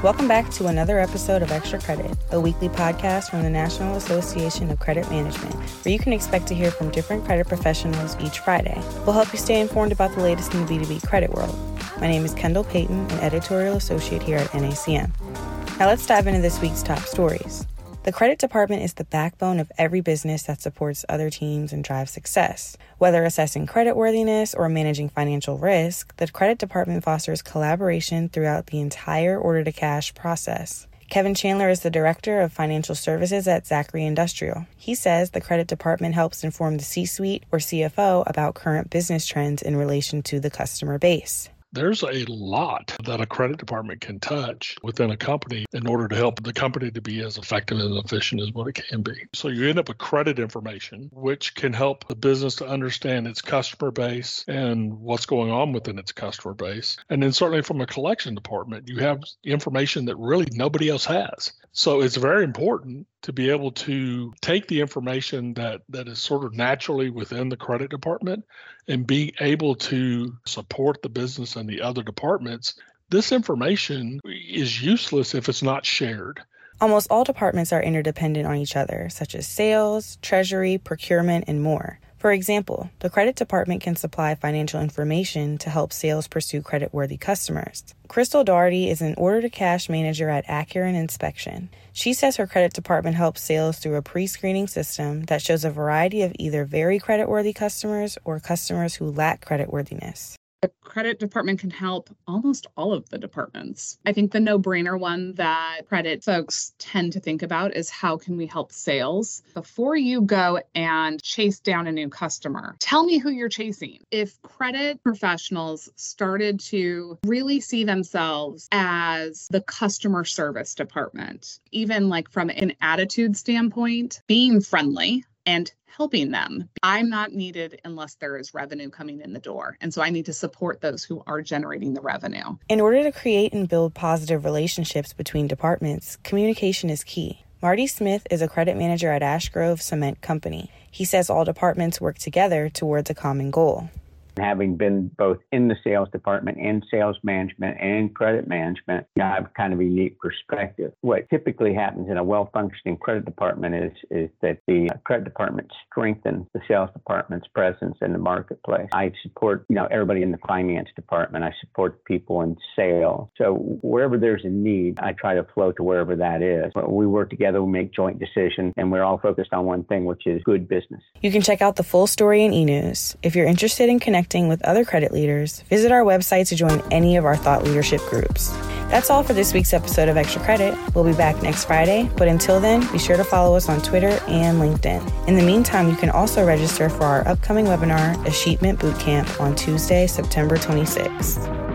Welcome back to another episode of Extra Credit, a weekly podcast from the National Association of Credit Management, where you can expect to hear from different credit professionals each Friday. We'll help you stay informed about the latest in the B2B credit world. My name is Kendall Payton, an editorial associate here at NACM. Now let's dive into this week's top stories. The credit department is the backbone of every business that supports other teams and drives success. Whether assessing creditworthiness or managing financial risk, the credit department fosters collaboration throughout the entire order to cash process. Kevin Chandler is the director of financial services at Zachry Industrial. He says the credit department helps inform the C suite or CFO about current business trends in relation to the customer base there's a lot that a credit department can touch within a company in order to help the company to be as effective and efficient as what it can be. So you end up with credit information, which can help the business to understand its customer base and what's going on within its customer base. And then certainly from a collection department, you have information that really nobody else has. So it's very important to be able to take the information that that is sort of naturally within the credit department and be able to support the business and the other departments. This information is useless if it's not shared. Almost all departments are interdependent on each other, such as sales, treasury, procurement, and more. For example, the credit department can supply financial information to help sales pursue creditworthy customers. Crystal Doherty is an order to cash manager at Accurate Inspection. She says her credit department helps sales through a pre screening system that shows a variety of either very creditworthy customers or customers who lack creditworthiness. The credit department can help almost all of the departments. I think the no brainer one that credit folks tend to think about is how can we help sales? Before you go and chase down a new customer, tell me who you're chasing. If credit professionals started to really see themselves as the customer service department, even like from an attitude standpoint, being friendly, and helping them. I'm not needed unless there is revenue coming in the door. And so I need to support those who are generating the revenue. In order to create and build positive relationships between departments, communication is key. Marty Smith is a credit manager at Ashgrove Cement Company. He says all departments work together towards a common goal having been both in the sales department and sales management and credit management, I have kind of a unique perspective. What typically happens in a well-functioning credit department is is that the credit department strengthens the sales department's presence in the marketplace. I support, you know, everybody in the finance department. I support people in sales. So wherever there's a need, I try to flow to wherever that is. We work together, we make joint decisions, and we're all focused on one thing, which is good business. You can check out the full story in eNews. If you're interested in connecting with other credit leaders, visit our website to join any of our thought leadership groups. That's all for this week's episode of Extra Credit. We'll be back next Friday, but until then, be sure to follow us on Twitter and LinkedIn. In the meantime, you can also register for our upcoming webinar, Escheatment Bootcamp, on Tuesday, September 26th.